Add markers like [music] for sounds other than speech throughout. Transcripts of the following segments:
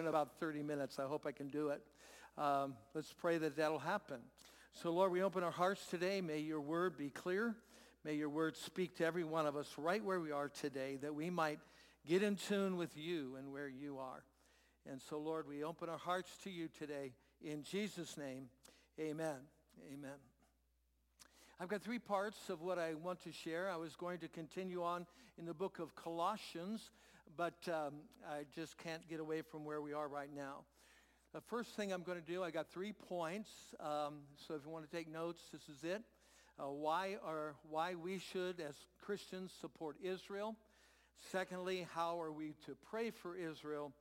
in about 30 minutes. I hope I can do it. Um, let's pray that that'll happen. So, Lord, we open our hearts today. May your word be clear. May your word speak to every one of us right where we are today, that we might get in tune with you and where you are. And so, Lord, we open our hearts to you today. In Jesus' name, amen. Amen. I've got three parts of what I want to share. I was going to continue on in the book of Colossians, but um, I just can't get away from where we are right now. The first thing I'm going to do, I got three points. Um, so if you want to take notes, this is it. Uh, why, are, why we should, as Christians, support Israel. Secondly, how are we to pray for Israel?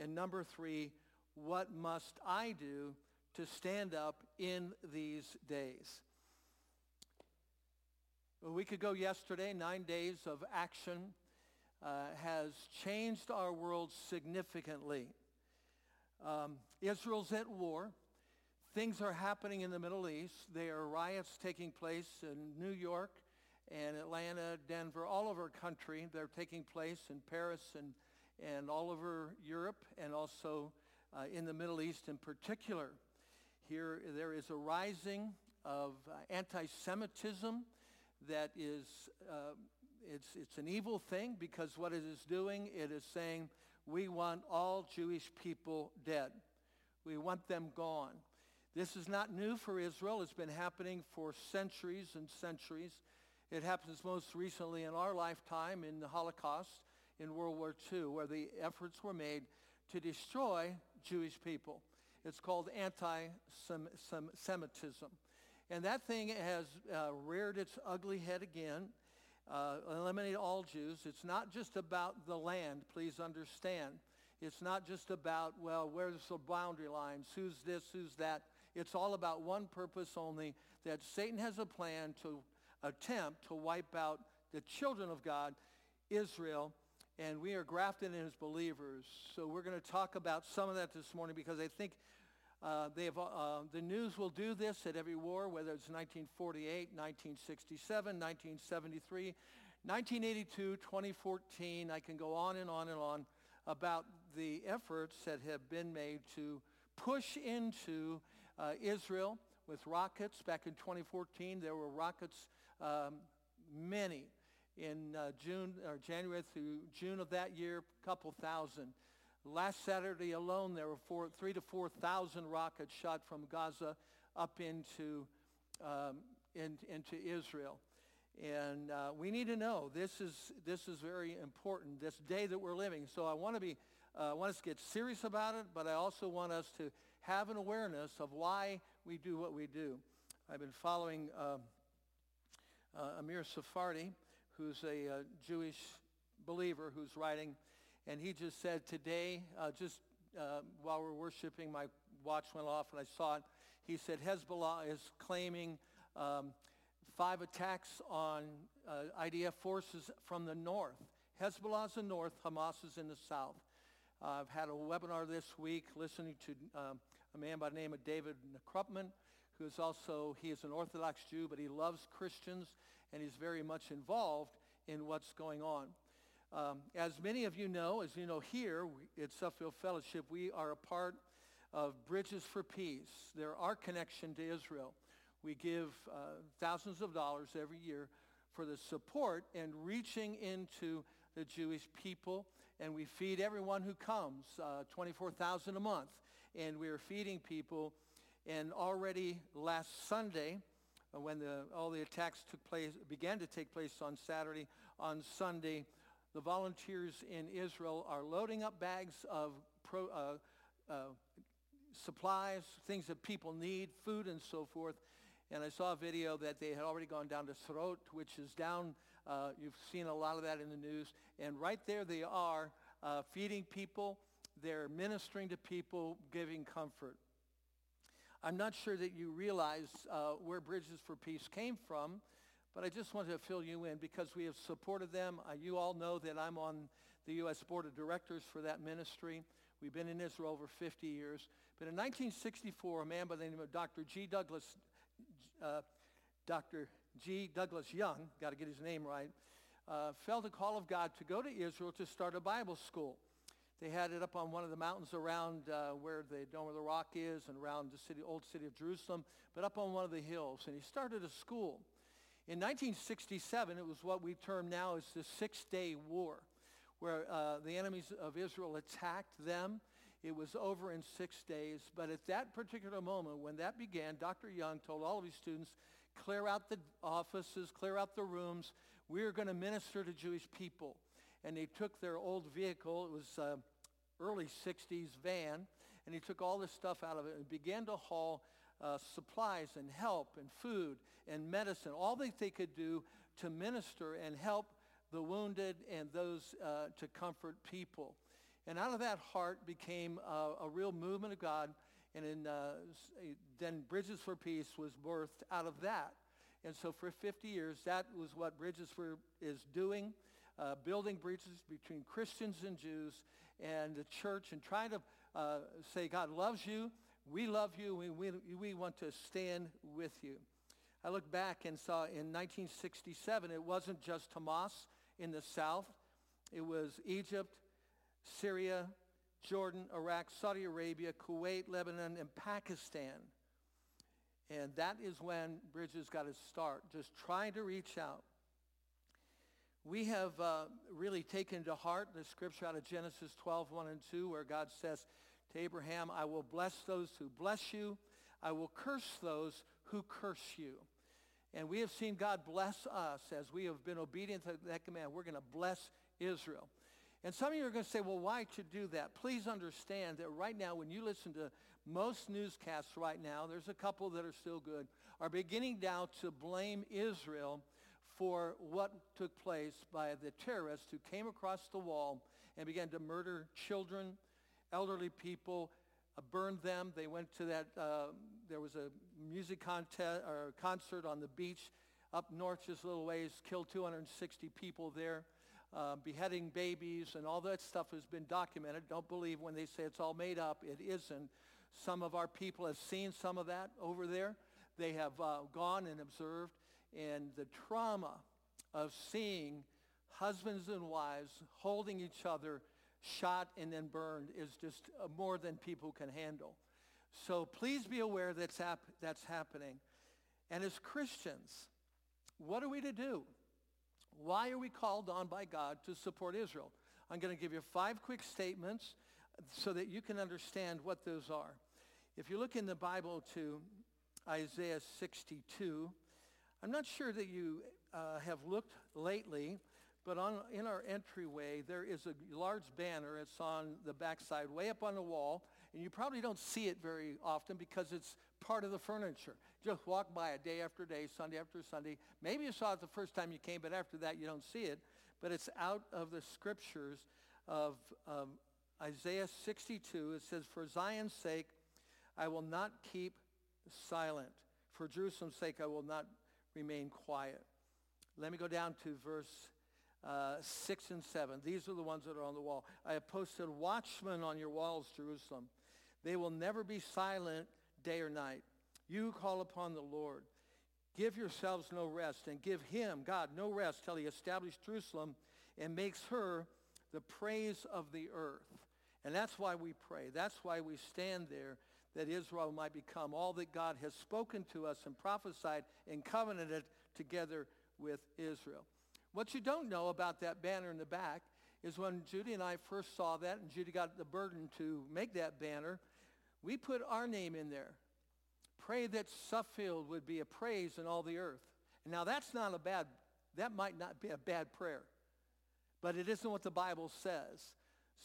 And number three, what must I do to stand up in these days? A week ago yesterday, nine days of action uh, has changed our world significantly. Um, Israel's at war. Things are happening in the Middle East. There are riots taking place in New York and Atlanta, Denver, all over our country. They're taking place in Paris and, and all over Europe and also uh, in the Middle East in particular. Here there is a rising of uh, anti-Semitism that is, uh, it's, it's an evil thing because what it is doing, it is saying we want all Jewish people dead. We want them gone. This is not new for Israel. It's been happening for centuries and centuries. It happens most recently in our lifetime in the Holocaust in World War II, where the efforts were made to destroy Jewish people. It's called anti-Semitism. And that thing has uh, reared its ugly head again. Uh, eliminate all Jews. It's not just about the land, please understand. It's not just about, well, where's the boundary lines? Who's this? Who's that? It's all about one purpose only, that Satan has a plan to attempt to wipe out the children of God, Israel, and we are grafted in as believers. So we're going to talk about some of that this morning because I think uh, they have, uh, the news will do this at every war, whether it's 1948, 1967, 1973, 1982, 2014. I can go on and on and on about the efforts that have been made to push into uh, Israel with rockets. Back in 2014, there were rockets, um, many, in uh, June or January through June of that year, a couple thousand. Last Saturday alone, there were four, three to 4,000 rockets shot from Gaza up into, um, in, into Israel. And uh, we need to know this is, this is very important, this day that we're living. So I want to be, uh, I want us to get serious about it, but I also want us to have an awareness of why we do what we do. I've been following uh, uh Amir Tsarfati, who's a uh, Jewish believer who's writing, and he just said today, uh, just while we're worshiping, my watch went off and I saw it. He said Hezbollah is claiming um, five attacks on uh, IDF forces from the north. Hezbollah's in the north, Hamas is in the south. Uh, I've had a webinar this week listening to um, a man by the name of David Krupman, who is also, he is an Orthodox Jew, but he loves Christians, and he's very much involved in what's going on. Um, as many of you know, as you know here at Suffield Fellowship, we are a part of Bridges for Peace. They're our connection to Israel. We give uh, thousands of dollars every year for the support and reaching into the Jewish people. And we feed everyone who comes, uh, 24,000 a month. And we are feeding people. And already last Sunday, uh, when the, all the attacks took place, began to take place on Saturday, on Sunday, the volunteers in Israel are loading up bags of pro, uh, uh, supplies, things that people need, food and so forth, and I saw a video that they had already gone down to Sderot, which is down, uh, you've seen a lot of that in the news. And right there they are uh, feeding people. They're ministering to people, giving comfort. I'm not sure that you realize uh, where Bridges for Peace came from, but I just wanted to fill you in because we have supported them. Uh, you all know that I'm on the U.S. Board of Directors for that ministry. We've been in Israel over 50 years. But in 1964, a man by the name of Dr. G. Douglas uh, Dr. G. Douglas Young, got to get his name right, uh, felt a call of God to go to Israel to start a Bible school. They had it up on one of the mountains around uh, where the Dome of the Rock is and around the city, old city of Jerusalem, but up on one of the hills. And he started a school. In 1967, it was what we term now as the Six-Day War, where uh, the enemies of Israel attacked them. It was over in six days. But at that particular moment, when that began, Dr. Young told all of his students, clear out the offices, clear out the rooms. We're going to minister to Jewish people and they took their old vehicle. It was uh, early 60s van, and he took all this stuff out of it and began to haul uh, supplies and help and food and medicine, all that they could do to minister and help the wounded and those uh, to comfort people. And out of that heart became a, a real movement of God. And in, uh, then Bridges for Peace was birthed out of that. And so for 50 years, that was what Bridges for is doing uh, building bridges between Christians and Jews and the church and trying to uh, say God loves you, we love you, we, we, we want to stand with you. I look back and saw in 1967, it wasn't just Hamas in the south. It was Egypt, Syria, Jordan, Iraq, Saudi Arabia, Kuwait, Lebanon, and Pakistan. And that is when Bridges got his start, just trying to reach out we have uh, really taken to heart the scripture out of Genesis 12, 1 and 2, where God says to Abraham, I will bless those who bless you. I will curse those who curse you. And we have seen God bless us as we have been obedient to that command. We're going to bless Israel. And some of you are going to say, well, why to do that? Please understand that right now, when you listen to most newscasts right now, there's a couple that are still good, are beginning now to blame Israel for what took place by the terrorists who came across the wall and began to murder children, elderly people, uh, burned them. They went to that, uh, there was a music contest or concert on the beach up north just a little ways, killed 260 people there, uh, beheading babies and all that stuff has been documented. Don't believe when they say it's all made up. It isn't. Some of our people have seen some of that over there. They have uh, gone and observed and the trauma of seeing husbands and wives holding each other shot and then burned is just uh, more than people can handle. So please be aware that's, hap- that's happening. And as Christians, what are we to do? Why are we called on by God to support Israel? I'm going to give you five quick statements so that you can understand what those are. If you look in the Bible to Isaiah 62, I'm not sure that you uh, have looked lately, but on, in our entryway, there is a large banner. It's on the backside, way up on the wall, and you probably don't see it very often because it's part of the furniture. Just walk by it day after day, Sunday after Sunday. Maybe you saw it the first time you came, but after that you don't see it. But it's out of the scriptures of um, Isaiah 62. It says, For Zion's sake, I will not keep silent. For Jerusalem's sake, I will not remain quiet. Let me go down to verse uh, 6 and 7. These are the ones that are on the wall. I have posted watchmen on your walls, Jerusalem. They will never be silent day or night. You call upon the Lord. Give yourselves no rest and give him, God, no rest till he establishes Jerusalem and makes her the praise of the earth. And that's why we pray. That's why we stand there that Israel might become all that God has spoken to us and prophesied and covenanted together with Israel. What you don't know about that banner in the back is when Judy and I first saw that and Judy got the burden to make that banner, we put our name in there. Pray that Suffield would be a praise in all the earth. Now that's not a bad, that might not be a bad prayer, but it isn't what the Bible says.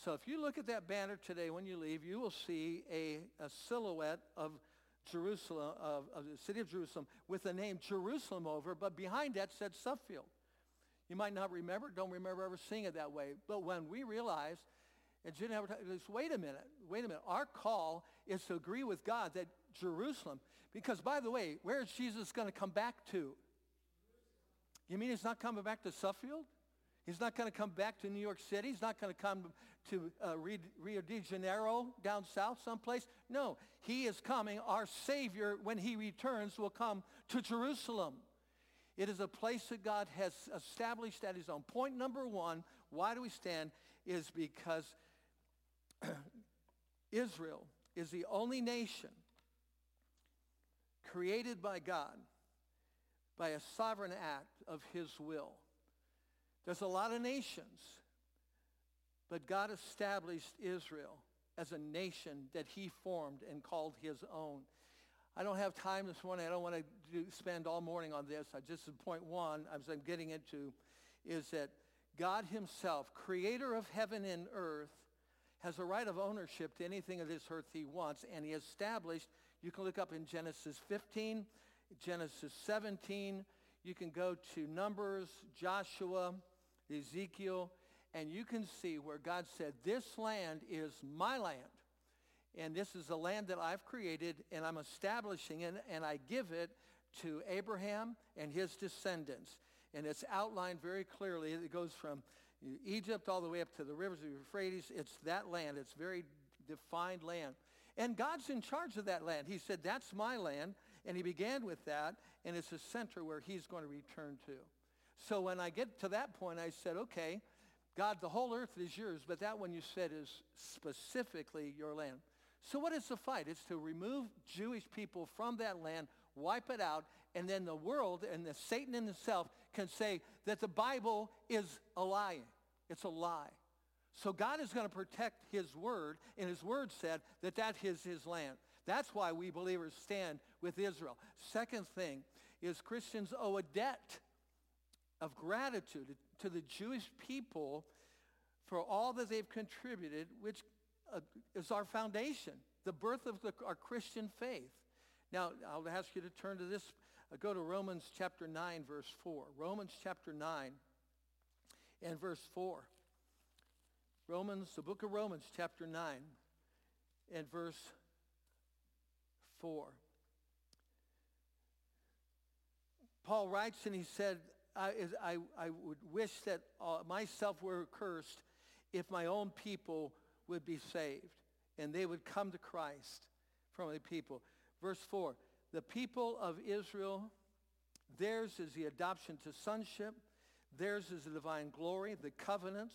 So if you look at that banner today when you leave, you will see a, a silhouette of Jerusalem, of, of, the city of Jerusalem, with the name Jerusalem over, but behind that said Suffield. You might not remember, don't remember ever seeing it that way. But when we realize, and Jen wait a minute, wait a minute. Our call is to agree with God that Jerusalem, because by the way, where is Jesus going to come back to? You mean he's not coming back to Suffield? He's not going to come back to New York City. He's not going to come to uh, Rio de Janeiro down south someplace. No, he is coming. Our Savior, when he returns, will come to Jerusalem. It is a place that God has established at his own. Point number one, why do we stand, is because [clears throat] Israel is the only nation created by God by a sovereign act of his will. There's a lot of nations, but God established Israel as a nation that he formed and called his own. I don't have time this morning. I don't want to spend all morning on this. I just point one, as I'm getting into, is that God himself, creator of heaven and earth, has a right of ownership to anything of this earth he wants, and he established, you can look up in Genesis 15, Genesis 17, you can go to Numbers, Joshua, Ezekiel, and you can see where God said, this land is my land. And this is a land that I've created and I'm establishing it and I give it to Abraham and his descendants. And it's outlined very clearly. It goes from Egypt all the way up to the rivers of Euphrates. It's that land. It's very defined land. And God's in charge of that land. He said, that's my land. And he began with that. And it's a center where he's going to return to. So when I get to that point, I said, okay, God, the whole earth is yours, but that one you said is specifically your land. So what is the fight? It's to remove Jewish people from that land, wipe it out, and then the world and the Satan in himself can say that the Bible is a lie. It's a lie. So God is going to protect his word, and his word said that that is his land. That's why we believers stand with Israel. Second thing is Christians owe a debt of gratitude to the Jewish people for all that they've contributed, which uh, is our foundation, the birth of the, our Christian faith. Now, I'll ask you to turn to this. Uh, go to Romans chapter 9, verse 4. Romans chapter 9 and verse 4. Romans, the book of Romans, chapter 9 and verse 4. Paul writes and he said, I, I, I would wish that uh, myself were cursed if my own people would be saved and they would come to Christ from the people. Verse 4, the people of Israel, theirs is the adoption to sonship. Theirs is the divine glory, the covenants,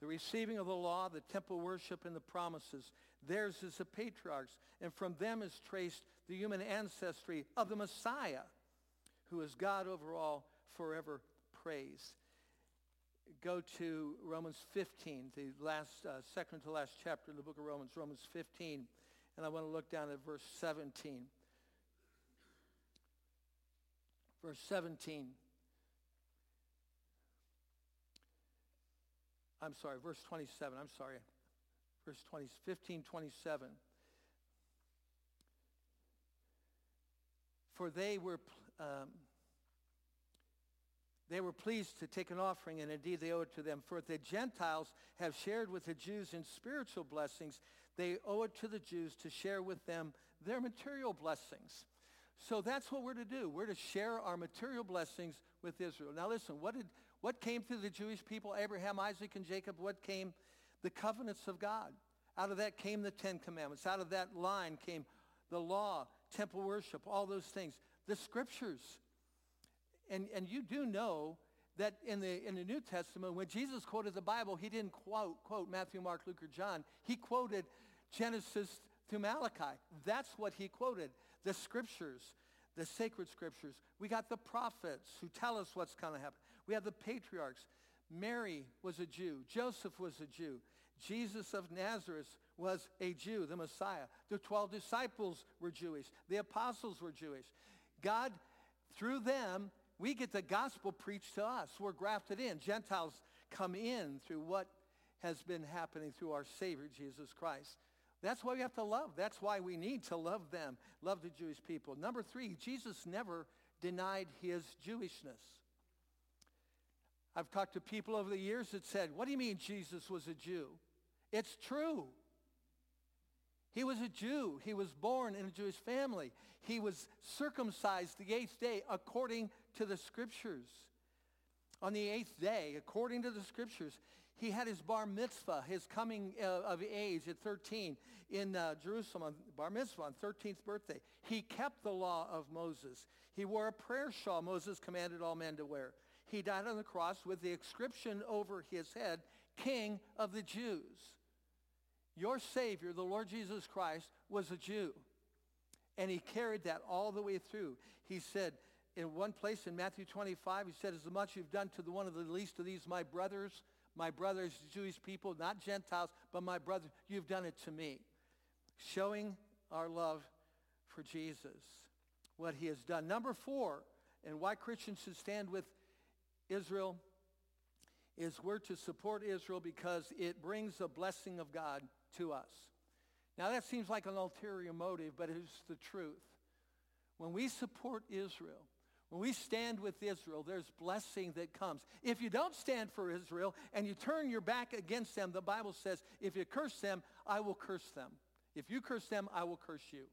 the receiving of the law, the temple worship, and the promises. Theirs is the patriarchs, and from them is traced the human ancestry of the Messiah, who is God over all, forever praised. Go to Romans 15, the last, uh, second to last chapter of the book of Romans, Romans 15, and I want to look down at verse 17. Verse 17. I'm sorry, verse 27. I'm sorry. Verse 20, 15, 27. For they were um, they were pleased to take an offering, and indeed they owe it to them. For if the Gentiles have shared with the Jews in spiritual blessings, they owe it to the Jews to share with them their material blessings. So that's what we're to do. We're to share our material blessings with Israel. Now listen, what, did, what came through the Jewish people, Abraham, Isaac, and Jacob? What came? The covenants of God. Out of that came the Ten Commandments. Out of that line came the law, temple worship, all those things. The scriptures. And, and you do know that in the, in the New Testament, when Jesus quoted the Bible, he didn't quote, quote Matthew, Mark, Luke, or John. He quoted Genesis to Malachi. That's what he quoted. The scriptures, the sacred scriptures. We got the prophets who tell us what's going to happen. We have the patriarchs. Mary was a Jew. Joseph was a Jew. Jesus of Nazareth was a Jew, the Messiah. The 12 disciples were Jewish. The apostles were Jewish. God, through them, we get the gospel preached to us. We're grafted in. Gentiles come in through what has been happening through our Savior, Jesus Christ. That's why we have to love. That's why we need to love them, love the Jewish people. Number three, Jesus never denied his Jewishness. I've talked to people over the years that said, what do you mean Jesus was a Jew? It's true. He was a Jew. He was born in a Jewish family. He was circumcised the eighth day according to the scriptures. On the eighth day, according to the scriptures, he had his bar mitzvah, his coming uh, of age at 13 in uh, Jerusalem, on bar mitzvah on 13th birthday. He kept the law of Moses. He wore a prayer shawl Moses commanded all men to wear. He died on the cross with the inscription over his head, King of the Jews. Your Savior, the Lord Jesus Christ, was a Jew. And he carried that all the way through. He said, in one place in Matthew 25, he said, as much you've done to the one of the least of these, my brothers, my brothers, Jewish people, not Gentiles, but my brothers, you've done it to me. Showing our love for Jesus, what he has done. Number four, and why Christians should stand with Israel is we're to support Israel because it brings a blessing of God to us. Now that seems like an ulterior motive, but it's the truth. When we support Israel, when we stand with Israel, there's blessing that comes. If you don't stand for Israel and you turn your back against them, the Bible says, if you curse them, I will curse them. If you curse them, I will curse you.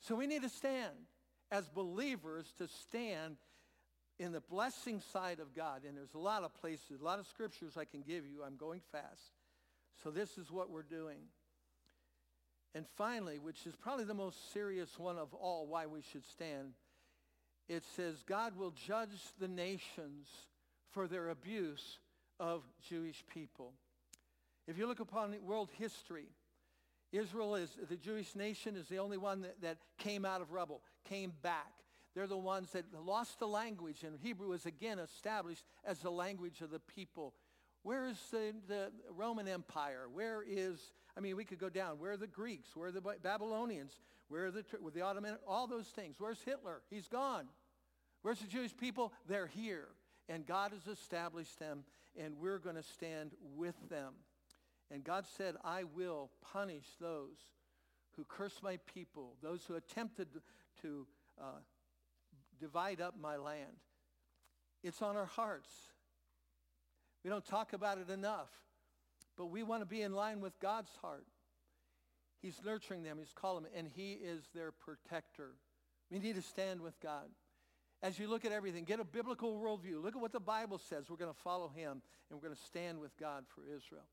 So we need to stand as believers to stand in the blessing side of God. And there's a lot of places, a lot of scriptures I can give you. I'm going fast. So this is what we're doing. And finally, which is probably the most serious one of all why we should stand, it says God will judge the nations for their abuse of Jewish people. If you look upon world history, Israel is, the Jewish nation is the only one that, that came out of rubble, came back. They're the ones that lost the language, and Hebrew was again established as the language of the people. Where is the, the Roman Empire? Where is, I mean, we could go down. Where are the Greeks? Where are the Babylonians? Where are the, where the Ottoman? All those things. Where's Hitler? He's gone. Where's the Jewish people? They're here. And God has established them, and we're going to stand with them. And God said, I will punish those who curse my people, those who attempted to uh, divide up my land. It's on our hearts. We don't talk about it enough, but we want to be in line with God's heart. He's nurturing them. He's calling them, and he is their protector. We need to stand with God as you look at everything, get a biblical worldview. Look at what the Bible says. We're going to follow him and we're going to stand with God for Israel.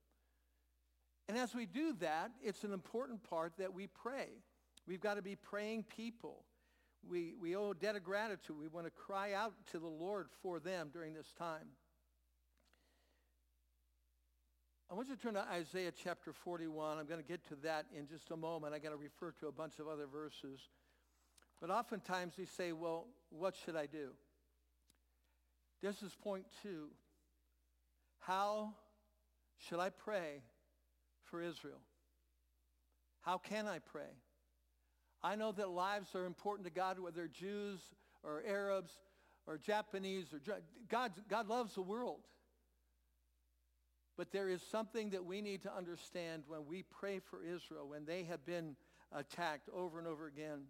And as we do that, it's an important part that we pray. We've got to be praying people. We, we owe a debt of gratitude. We want to cry out to the Lord for them during this time. I want you to turn to Isaiah chapter 41. I'm going to get to that in just a moment. I'm going to refer to a bunch of other verses. But oftentimes we say, well, what should I do? This is point two. How should I pray for Israel? How can I pray? I know that lives are important to God, whether Jews or Arabs or Japanese or God, God loves the world. But there is something that we need to understand when we pray for Israel, when they have been attacked over and over again.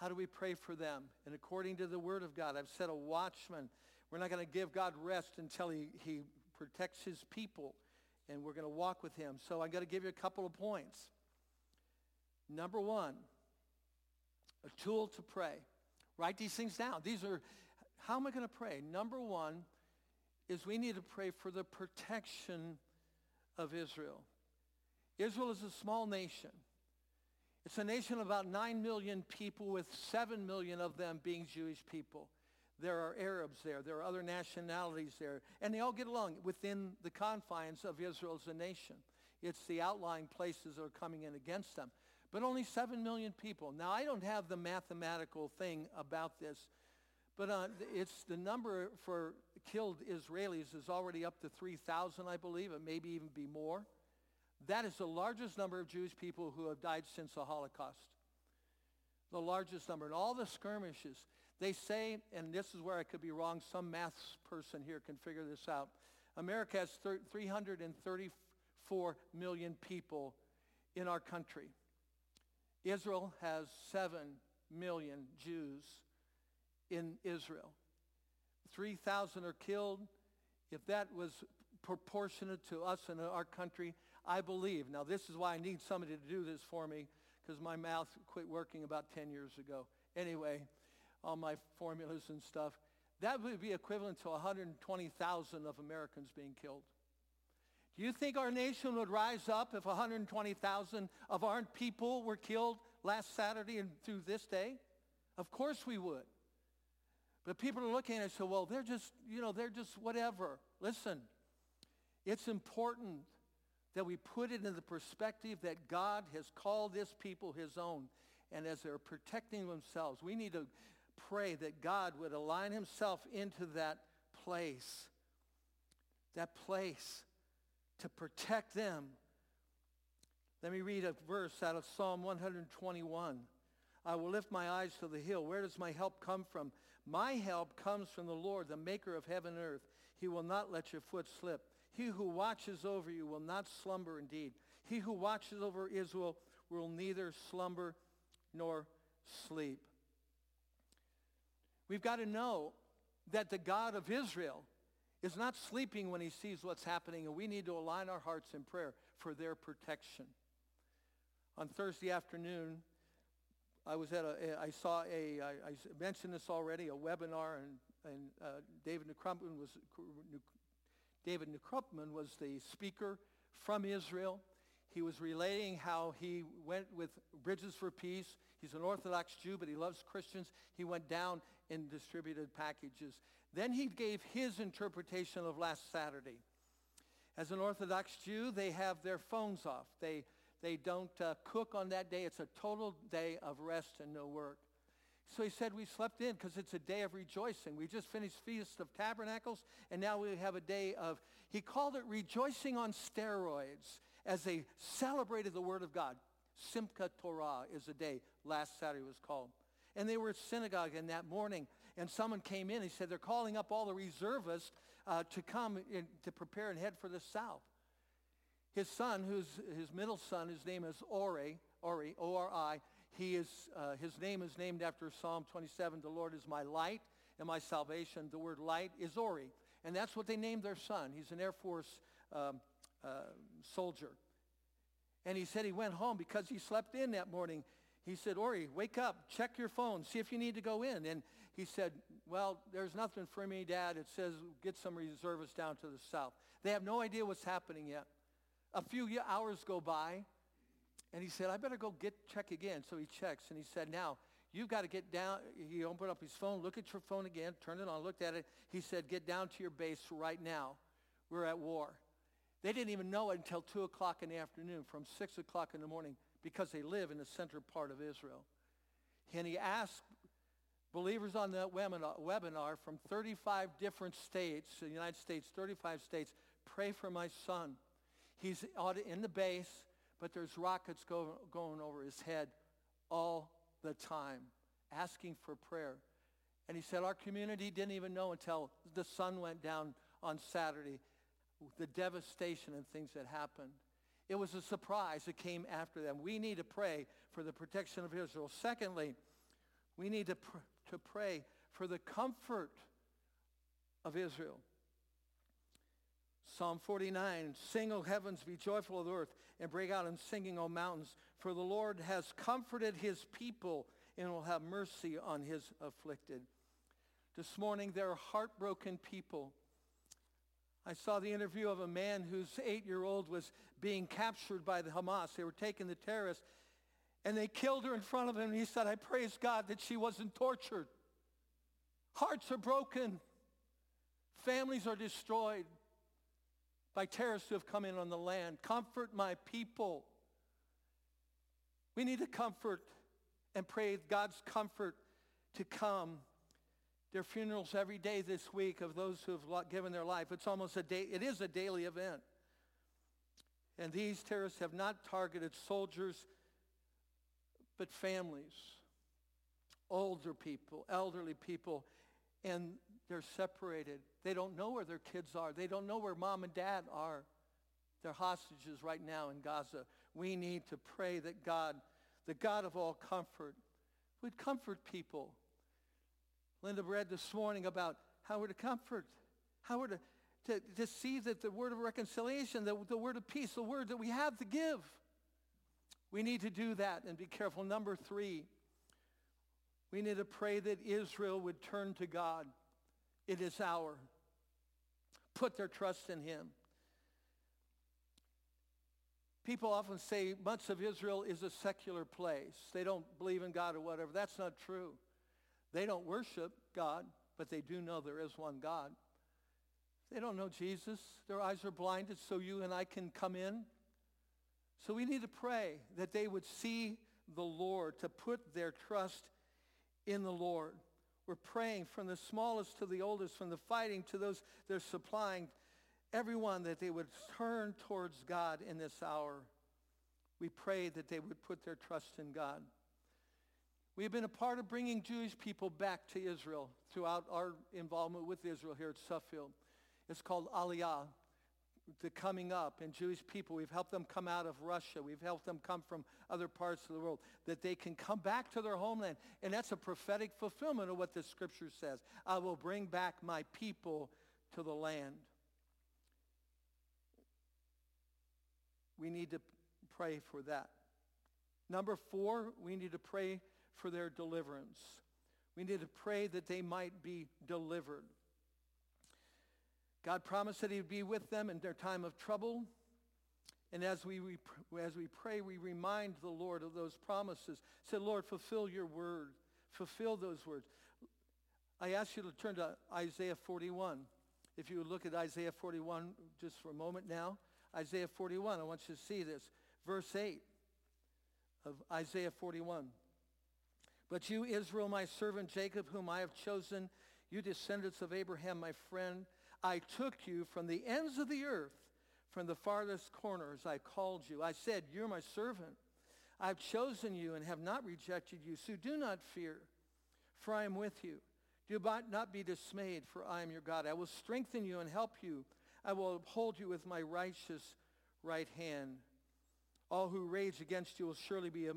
How do we pray for them? And according to the word of God, I've said a watchman. We're not going to give God rest until he, he protects his people, and we're going to walk with him. So I'm going to give you a couple of points. Number one, a tool to pray. Write these things down. These are, how am I going to pray? Number one is we need to pray for the protection of Israel. Israel is a small nation. It's a nation of about 9 million people with 7 million of them being Jewish people. There are Arabs there. There are other nationalities there. And they all get along within the confines of Israel as a nation. It's the outlying places that are coming in against them. But only 7 million people. Now, I don't have the mathematical thing about this, but uh, it's the number for killed Israelis is already up to 3,000, I believe. It maybe even be more. That is the largest number of Jewish people who have died since the Holocaust. The largest number. And all the skirmishes, they say, and this is where I could be wrong, some maths person here can figure this out. America has 334 million people in our country. Israel has 7 million Jews in Israel. 3,000 are killed. If that was proportionate to us in our country, I believe. Now, this is why I need somebody to do this for me because my mouth quit working about 10 years ago. Anyway, all my formulas and stuff. That would be equivalent to 120,000 of Americans being killed. Do you think our nation would rise up if 120,000 of our people were killed last Saturday and through this day? Of course we would. But people are looking at it and say, well, they're just, you know, they're just whatever. Listen, it's important that we put it in the perspective that God has called this people his own. And as they're protecting themselves, we need to pray that God would align himself into that place, that place to protect them. Let me read a verse out of Psalm 121. I will lift my eyes to the hill. Where does my help come from? My help comes from the Lord, the maker of heaven and earth. He will not let your foot slip. He who watches over you will not slumber indeed. He who watches over Israel will neither slumber nor sleep. We've got to know that the God of Israel is not sleeping when he sees what's happening, and we need to align our hearts in prayer for their protection. On Thursday afternoon, I was at a, I saw a, I, I mentioned this already, a webinar, and, and uh, David Krumpman was, David Krumpman was the speaker from Israel. He was relating how he went with Bridges for Peace. He's an Orthodox Jew, but he loves Christians. He went down and distributed packages. Then he gave his interpretation of last Saturday. As an Orthodox Jew, they have their phones off. They, they don't uh, cook on that day. It's a total day of rest and no work. So he said we slept in because it's a day of rejoicing. We just finished Feast of Tabernacles, and now we have a day of, he called it rejoicing on steroids as they celebrated the Word of God. Simcha Torah is a day, last Saturday was called. And they were at synagogue in that morning, and someone came in. He said they're calling up all the reservists uh, to come in, to prepare and head for the south. His son, who's his middle son, his name is Ori, Ori, O-R-I. He is, uh, his name is named after Psalm 27. The Lord is my light and my salvation. The word light is Ori. And that's what they named their son. He's an Air Force um, uh, soldier. And he said he went home because he slept in that morning. He said, Ori, wake up, check your phone, see if you need to go in. And he said, well, there's nothing for me, Dad. It says get some reservists down to the south. They have no idea what's happening yet. A few hours go by, and he said, I better go get check again. So he checks, and he said, now, you've got to get down. He opened up his phone, look at your phone again, turned it on, looked at it. He said, get down to your base right now. We're at war. They didn't even know it until 2 o'clock in the afternoon, from 6 o'clock in the morning, because they live in the center part of Israel. And he asked believers on that webinar from 35 different states, the United States, 35 states, pray for my son. He's in the base, but there's rockets go, going over his head all the time, asking for prayer. And he said, our community didn't even know until the sun went down on Saturday, the devastation and things that happened. It was a surprise that came after them. We need to pray for the protection of Israel. Secondly, we need to, pr- to pray for the comfort of Israel. Psalm 49, Sing, O heavens, be joyful, O earth, and break out in singing, O mountains. For the Lord has comforted his people and will have mercy on his afflicted. This morning, there are heartbroken people. I saw the interview of a man whose eight-year-old was being captured by the Hamas. They were taking the terrorists, and they killed her in front of him. And he said, I praise God that she wasn't tortured. Hearts are broken. Families are destroyed by terrorists who have come in on the land. Comfort my people. We need to comfort and pray God's comfort to come. There are funerals every day this week of those who have given their life. It's almost a day, it is a daily event. And these terrorists have not targeted soldiers, but families, older people, elderly people, and they're separated. They don't know where their kids are. They don't know where mom and dad are. They're hostages right now in Gaza. We need to pray that God, the God of all comfort, would comfort people. Linda read this morning about how we're to comfort, how we're to, to, to see that the word of reconciliation, the, the word of peace, the word that we have to give. We need to do that and be careful. Number three, we need to pray that Israel would turn to God. It is our. Put their trust in him. People often say much of Israel is a secular place. They don't believe in God or whatever. That's not true. They don't worship God, but they do know there is one God. They don't know Jesus. Their eyes are blinded so you and I can come in So we need to pray that they would see the Lord, to put their trust in the Lord. We're praying from the smallest to the oldest, from the fighting to those they're supplying, everyone that they would turn towards God in this hour. We pray that they would put their trust in God. We have been a part of bringing Jewish people back to Israel throughout our involvement with Israel here at Suffield. It's called Aliyah, the coming up, and Jewish people. We've helped them come out of Russia. We've helped them come from other parts of the world, that they can come back to their homeland. And that's a prophetic fulfillment of what the scripture says. I will bring back my people to the land. We need to pray for that. Number four, we need to pray for their deliverance. We need to pray that they might be delivered. God promised that he would be with them in their time of trouble. And as we, as we pray, we remind the Lord of those promises. Say, Lord, fulfill your word. Fulfill those words. I ask you to turn to Isaiah 41. If you would look at Isaiah 41 just for a moment now. Isaiah 41, I want you to see this. Verse 8 of Isaiah 41. But you, Israel, my servant Jacob, whom I have chosen, you descendants of Abraham, my friend, I took you from the ends of the earth, from the farthest corners I called you. I said, you're my servant. I've chosen you and have not rejected you. So do not fear, for I am with you. Do not be dismayed, for I am your God. I will strengthen you and help you. I will uphold you with my righteous right hand. All who rage against you will surely be uh,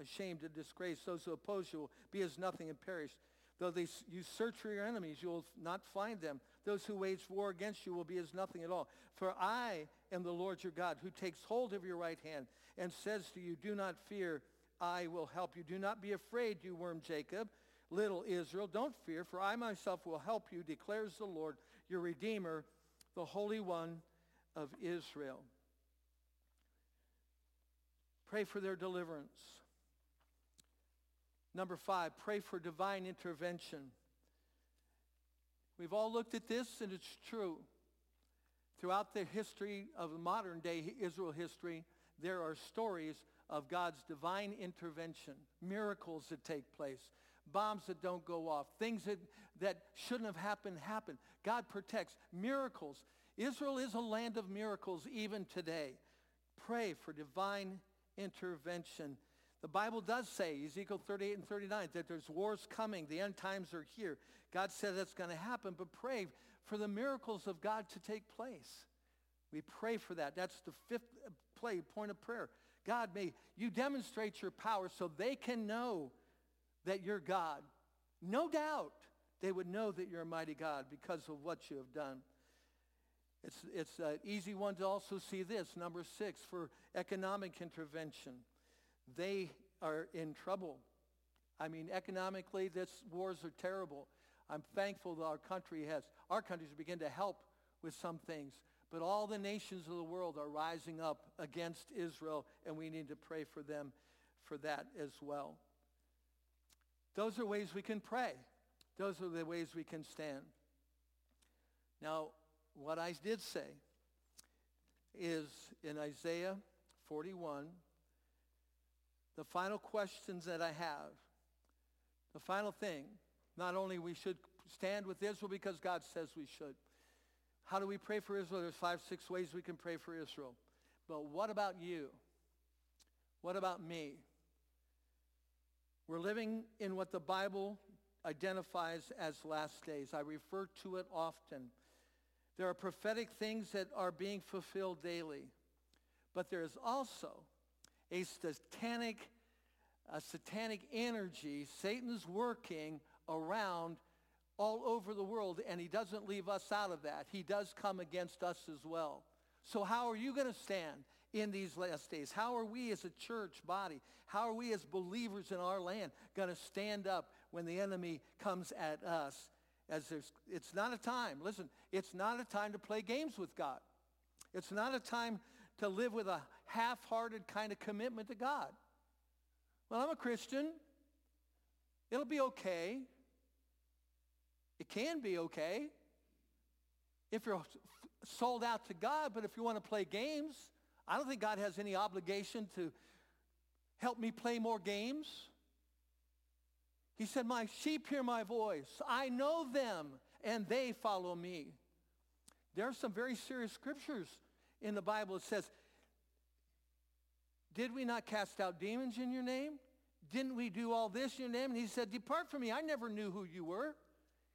ashamed and disgraced. Those who oppose you will be as nothing and perish. Though they, you search for your enemies, you will not find them. Those who wage war against you will be as nothing at all. For I am the Lord your God, who takes hold of your right hand and says to you, do not fear, I will help you. Do not be afraid, you worm Jacob, little Israel. Don't fear, for I myself will help you, declares the Lord, your Redeemer, the Holy One of Israel. Pray for their deliverance. Number five, pray for divine intervention. We've all looked at this, and it's true. Throughout the history of modern day Israel history, there are stories of God's divine intervention, miracles that take place, bombs that don't go off, things that, that shouldn't have happened happen. God protects miracles. Israel is a land of miracles even today. Pray for divine intervention. The Bible does say, Ezekiel 38 and 39, that there's wars coming. The end times are here. God said that's going to happen, but pray for the miracles of God to take place. We pray for that. That's the fifth uh, play, point of prayer. God, may you demonstrate your power so they can know that you're God. No doubt they would know that you're a mighty God because of what you have done. It's, it's an easy one to also see this, number six, for economic intervention. They are in trouble. I mean, economically, this wars are terrible. I'm thankful that our country has, our countries begin to help with some things. But all the nations of the world are rising up against Israel, and we need to pray for them for that as well. Those are ways we can pray. Those are the ways we can stand. Now, what I did say is in Isaiah 41, the final questions that I have, the final thing, not only we should stand with Israel because God says we should. How do we pray for Israel? There's five, six ways we can pray for Israel. But what about you? What about me? We're living in what the Bible identifies as last days. I refer to it often. There are prophetic things that are being fulfilled daily. But there is also a satanic, a satanic energy. Satan's working around all over the world, and he doesn't leave us out of that. He does come against us as well. So how are you going to stand in these last days? How are we as a church body, how are we as believers in our land going to stand up when the enemy comes at us? As there's, it's not a time, listen, it's not a time to play games with God. It's not a time to live with a half-hearted kind of commitment to God. Well, I'm a Christian. It'll be okay. It can be okay if you're sold out to God, but if you want to play games, I don't think God has any obligation to help me play more games. He said, my sheep hear my voice. I know them and they follow me. There are some very serious scriptures in the Bible that says, did we not cast out demons in your name? Didn't we do all this in your name? And he said, depart from me. I never knew who you were.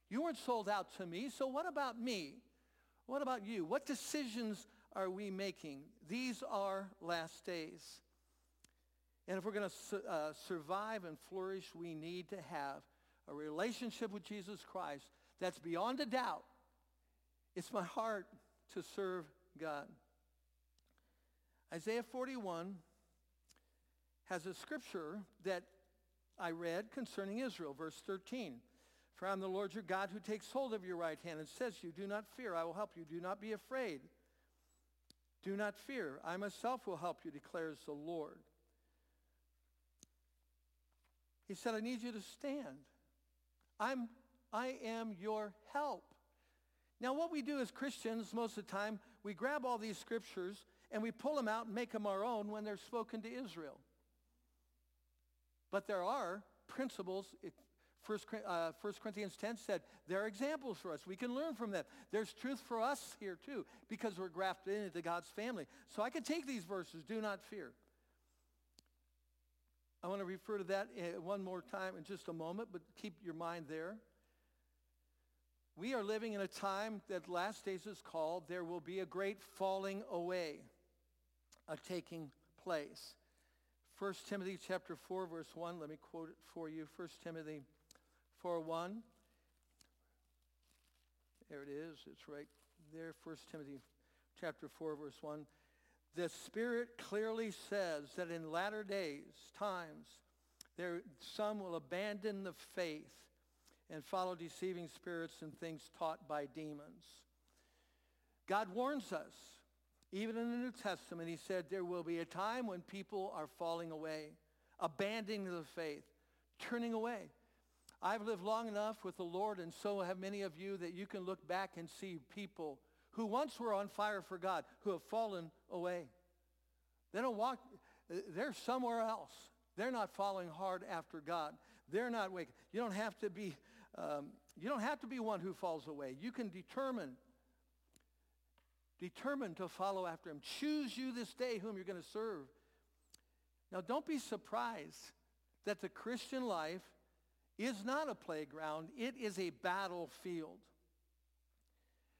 You weren't sold out to me. So what about me? What about you? What decisions are we making? These are last days. And if we're going to su- uh, survive and flourish, we need to have a relationship with Jesus Christ that's beyond a doubt. It's my heart to serve God. Isaiah 41 has a scripture that I read concerning Israel, verse 13. For I am the Lord your God who takes hold of your right hand and says to you, do not fear, I will help you. Do not be afraid. Do not fear. I myself will help you, declares the Lord. He said, I need you to stand. I'm, I am your help. Now, what we do as Christians most of the time, we grab all these scriptures and we pull them out and make them our own when they're spoken to Israel. But there are principles. First, uh, 1 Corinthians 10 said there are examples for us. We can learn from them. There's truth for us here too because we're grafted into God's family. So I can take these verses, do not fear. I want to refer to that eh, one more time in just a moment, but keep your mind there. We are living in a time that last days is called, there will be a great falling away, a taking place. 1 Timothy chapter 4, verse 1, let me quote it for you. 1 Timothy 4, 1. There it is. It's right there. 1 Timothy chapter 4, verse 1 the Spirit clearly says that in latter days, times, there, some will abandon the faith and follow deceiving spirits and things taught by demons. God warns us, even in the New Testament, he said there will be a time when people are falling away, abandoning the faith, turning away. I've lived long enough with the Lord, and so have many of you, that you can look back and see people who once were on fire for God, who have fallen away. They don't walk, they're somewhere else. They're not following hard after God. They're not waking. You don't have to be, um, you don't have to be one who falls away. You can determine, determine to follow after him. Choose you this day whom you're going to serve. Now don't be surprised that the Christian life is not a playground. It is a battlefield.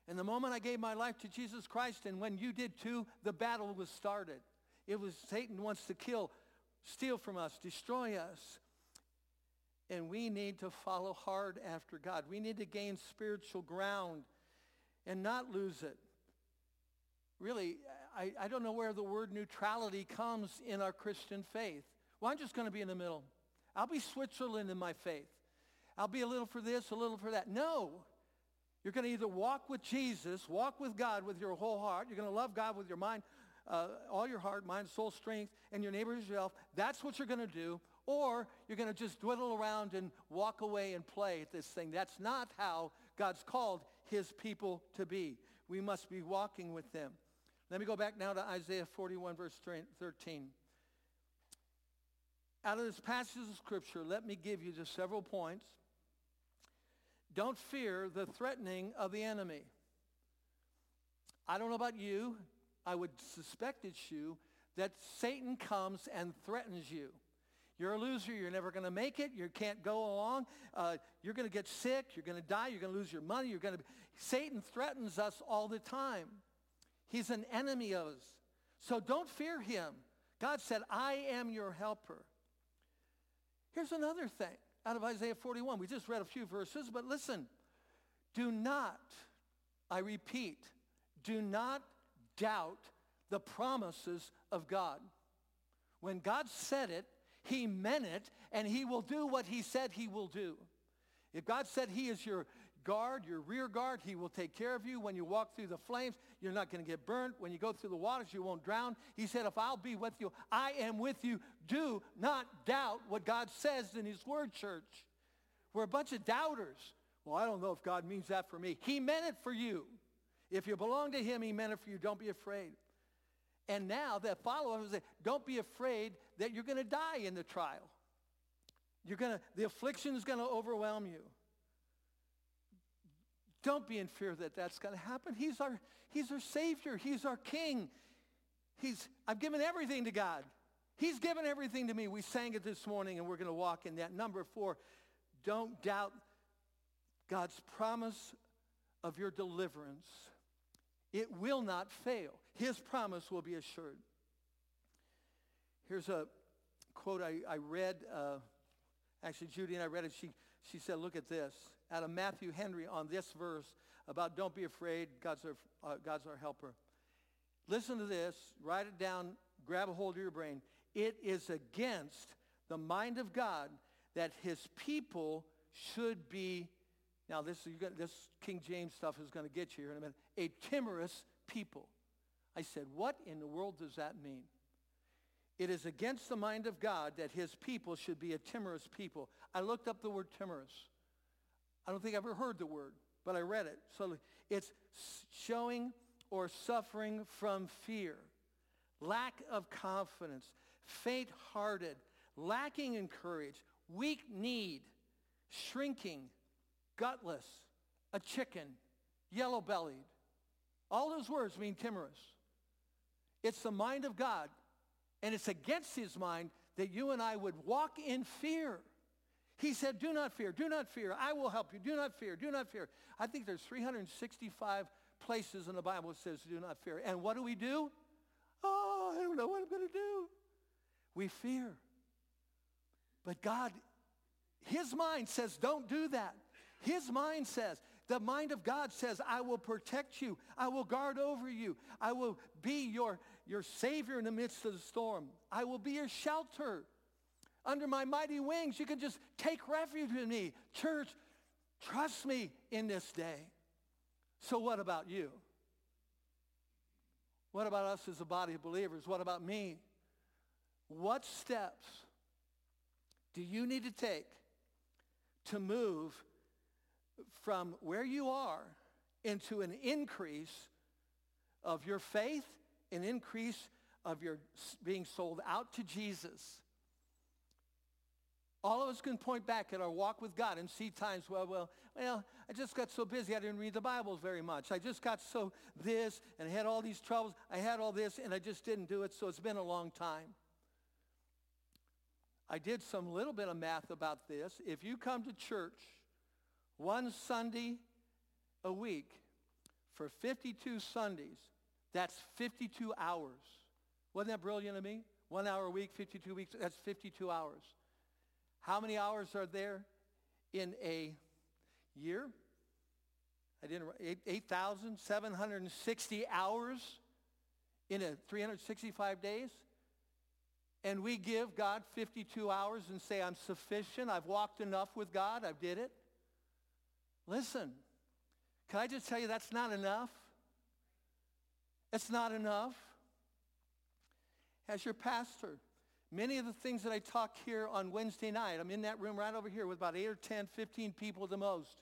And the moment I gave my life to Jesus Christ, and when you did too, the battle was started. It was Satan wants to kill, steal from us, destroy us. And we need to follow hard after God. We need to gain spiritual ground and not lose it. Really, I, I don't know where the word neutrality comes in our Christian faith. Well, I'm just going to be in the middle. I'll be Switzerland in my faith. I'll be a little for this, a little for that. No. You're going to either walk with Jesus, walk with God with your whole heart. You're going to love God with your mind, uh, all your heart, mind, soul, strength, and your neighbor as yourself. That's what you're going to do. Or you're going to just dwindle around and walk away and play at this thing. That's not how God's called his people to be. We must be walking with them. Let me go back now to Isaiah 41, verse 13. Out of this passage of Scripture, let me give you just several points don't fear the threatening of the enemy. I don't know about you. I would suspect it's you that Satan comes and threatens you. You're a loser. You're never going to make it. You can't go along. Uh, you're going to get sick. You're going to die. You're going to lose your money. You're going to. Satan threatens us all the time. He's an enemy of us. So don't fear him. God said, I am your helper. Here's another thing out of Isaiah 41. We just read a few verses, but listen. Do not, I repeat, do not doubt the promises of God. When God said it, he meant it, and he will do what he said he will do. If God said he is your guard, your rear guard, he will take care of you. When you walk through the flames, you're not going to get burnt. When you go through the waters, you won't drown. He said, if I'll be with you, I am with you. Do not doubt what God says in his word, church. We're a bunch of doubters. Well, I don't know if God means that for me. He meant it for you. If you belong to him, he meant it for you. Don't be afraid. And now that follow-up is don't be afraid that you're going to die in the trial. You're going to, the affliction is going to overwhelm you. Don't be in fear that that's going to happen. He's our, he's our Savior. He's our King. He's, I've given everything to God. He's given everything to me. We sang it this morning and we're going to walk in that. Number four, don't doubt God's promise of your deliverance. It will not fail. His promise will be assured. Here's a quote I, I read. Uh, actually, Judy and I read it. She, she said, look at this. Out of Matthew Henry on this verse about don't be afraid, God's our, uh, God's our helper. Listen to this. Write it down. Grab a hold of your brain. It is against the mind of God that his people should be, now this, this King James stuff is going to get you here in a minute, a timorous people. I said, what in the world does that mean? It is against the mind of God that his people should be a timorous people. I looked up the word timorous. I don't think I've ever heard the word, but I read it. So it's showing or suffering from fear, lack of confidence, faint-hearted, lacking in courage, weak kneed, shrinking, gutless, a chicken, yellow-bellied. All those words mean timorous. It's the mind of God, and it's against his mind that you and I would walk in fear. He said, do not fear, do not fear. I will help you. Do not fear, do not fear. I think there's 365 places in the Bible that says do not fear. And what do we do? Oh, I don't know what I'm going to do. We fear. But God, his mind says don't do that. His mind says, the mind of God says, I will protect you. I will guard over you. I will be your, your savior in the midst of the storm. I will be your shelter. Under my mighty wings, you can just take refuge in me. Church, trust me in this day. So what about you? What about us as a body of believers? What about me? What steps do you need to take to move from where you are into an increase of your faith, an increase of your being sold out to Jesus? All of us can point back at our walk with God and see times, well, well, well, I just got so busy I didn't read the Bible very much. I just got so this and I had all these troubles. I had all this and I just didn't do it, so it's been a long time. I did some little bit of math about this. If you come to church one Sunday a week for 52 Sundays, that's 52 hours. Wasn't that brilliant of me? One hour a week, 52 weeks, that's 52 hours. How many hours are there in a year? I didn't 8,760 hours in a 365 days. And we give God 52 hours and say, I'm sufficient. I've walked enough with God. I did it. Listen, can I just tell you that's not enough? It's not enough. As your pastor, Many of the things that I talk here on Wednesday night, I'm in that room right over here with about 8 or 10, 15 people at the most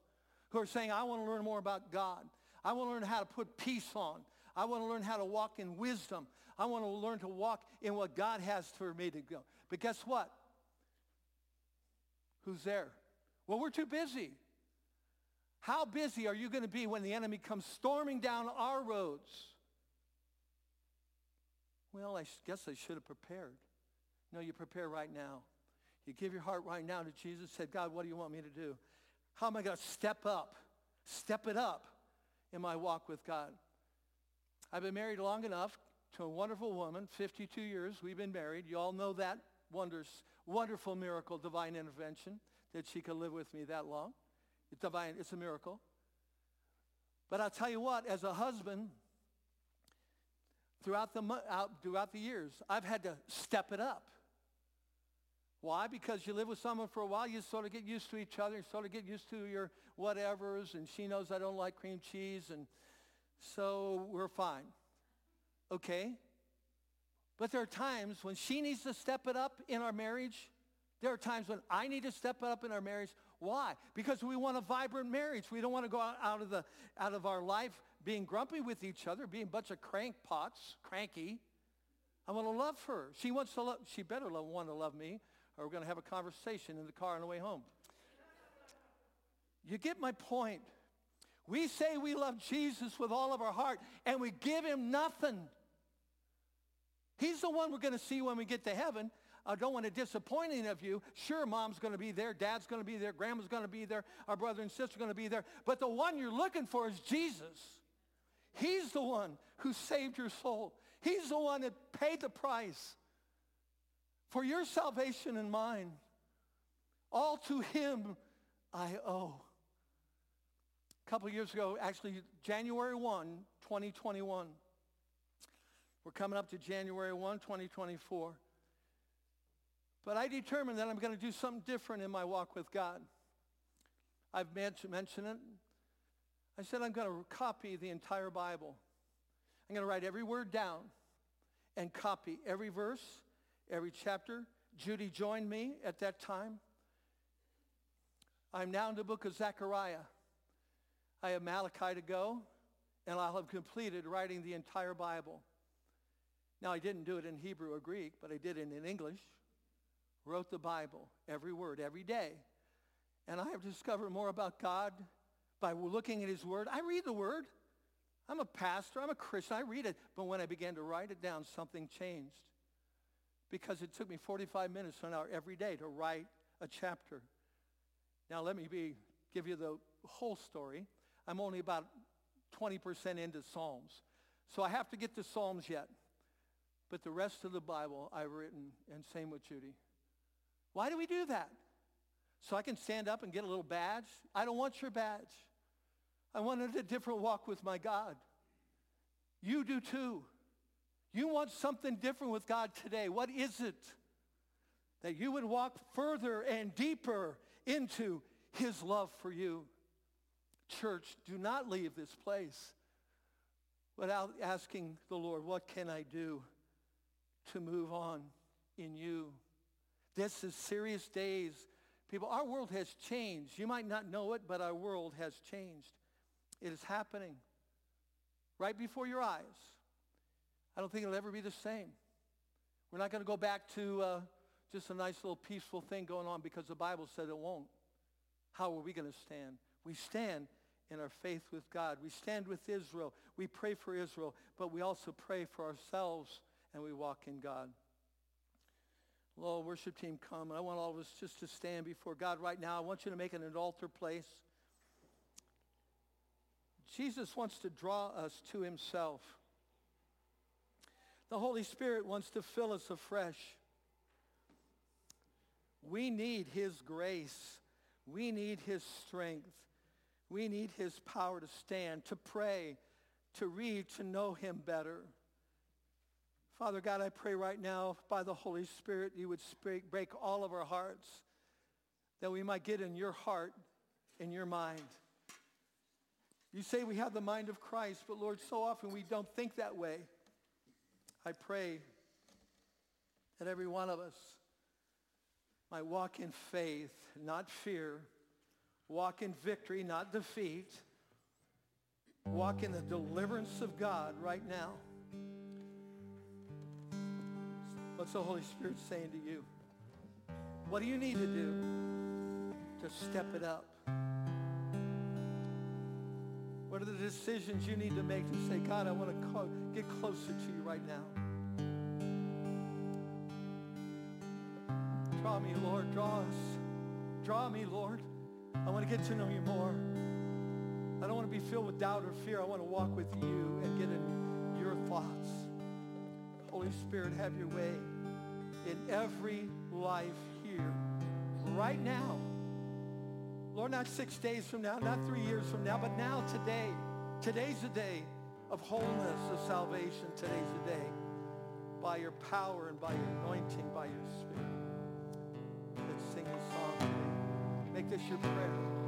who are saying, I want to learn more about God. I want to learn how to put peace on. I want to learn how to walk in wisdom. I want to learn to walk in what God has for me to go. But guess what? Who's there? Well, we're too busy. How busy are you going to be when the enemy comes storming down our roads? Well, I guess I should have prepared. No, you prepare right now. You give your heart right now to Jesus. Said, God, what do you want me to do? How am I going to step up? Step it up in my walk with God. I've been married long enough to a wonderful woman, 52 years we've been married. You all know that wonders, wonderful miracle, divine intervention, that she could live with me that long. It's divine, it's a miracle. But I'll tell you what, as a husband, throughout the, out, throughout the years, I've had to step it up. Why? Because you live with someone for a while, you sort of get used to each other, you sort of get used to your whatevers, and she knows I don't like cream cheese, and so we're fine. Okay? But there are times when she needs to step it up in our marriage. There are times when I need to step it up in our marriage. Why? Because we want a vibrant marriage. We don't want to go out of, the, out of our life being grumpy with each other, being a bunch of crankpots, cranky. I want to love her. She wants to love, she better love, want to love me or we're going to have a conversation in the car on the way home. You get my point. We say we love Jesus with all of our heart and we give him nothing. He's the one we're going to see when we get to heaven. I don't want to disappoint any of you. Sure, mom's going to be there, dad's going to be there, grandma's going to be there, our brother and sister are going to be there. But the one you're looking for is Jesus. He's the one who saved your soul. He's the one that paid the price for your salvation and mine. All to him I owe. A couple years ago, actually January 1, 2021. We're coming up to January 1, 2024. But I determined that I'm going to do something different in my walk with God. I've mentioned it. I said I'm going to copy the entire Bible. I'm going to write every word down and copy every verse, every chapter. Judy joined me at that time. I'm now in the book of Zechariah. I have Malachi to go, and I'll have completed writing the entire Bible. Now, I didn't do it in Hebrew or Greek, but I did it in English. Wrote the Bible, every word, every day. And I have discovered more about God by looking at his word. I read the word. I'm a pastor. I'm a Christian. I read it. But when I began to write it down, something changed. Because it took me 45 minutes to an hour every day to write a chapter. Now, let me be, give you the whole story. I'm only about 20% into Psalms. So I have to get to Psalms yet. But the rest of the Bible I've written, and same with Judy. Why do we do that? So I can stand up and get a little badge? I don't want your badge. I wanted a different walk with my God. You do too. You want something different with God today. What is it? That you would walk further and deeper into his love for you. Church, do not leave this place without asking the Lord, what can I do to move on in you? This is serious days. People, our world has changed. You might not know it, but our world has changed. It is happening right before your eyes. I don't think it'll ever be the same. We're not going to go back to uh, just a nice little peaceful thing going on because the Bible said it won't. How are we going to stand? We stand in our faith with God. We stand with Israel. We pray for Israel, but we also pray for ourselves and we walk in God. Lord, worship team, come. I want all of us just to stand before God right now. I want you to make it an altar place. Jesus wants to draw us to himself. The Holy Spirit wants to fill us afresh. We need his grace. We need his strength. We need his power to stand, to pray, to read, to know him better. Father God, I pray right now by the Holy Spirit you would speak, break all of our hearts, that we might get in your heart, in your mind. You say we have the mind of Christ, but Lord, so often we don't think that way. I pray that every one of us might walk in faith, not fear, walk in victory, not defeat, walk in the deliverance of God right now. What's the Holy Spirit saying to you? What do you need to do to step it up? What are the decisions you need to make to say, God, I want to get closer to you right now? Draw me, Lord. Draw us. Draw me, Lord. I want to get to know you more. I don't want to be filled with doubt or fear. I want to walk with you and get in your thoughts. Holy Spirit, have your way in every life here, right now. Lord, not six days from now, not three years from now, but now, today. Today's the day of wholeness, of salvation. Today's the day. By your power and by your anointing, by your spirit. Let's sing a song today. Make this your prayer.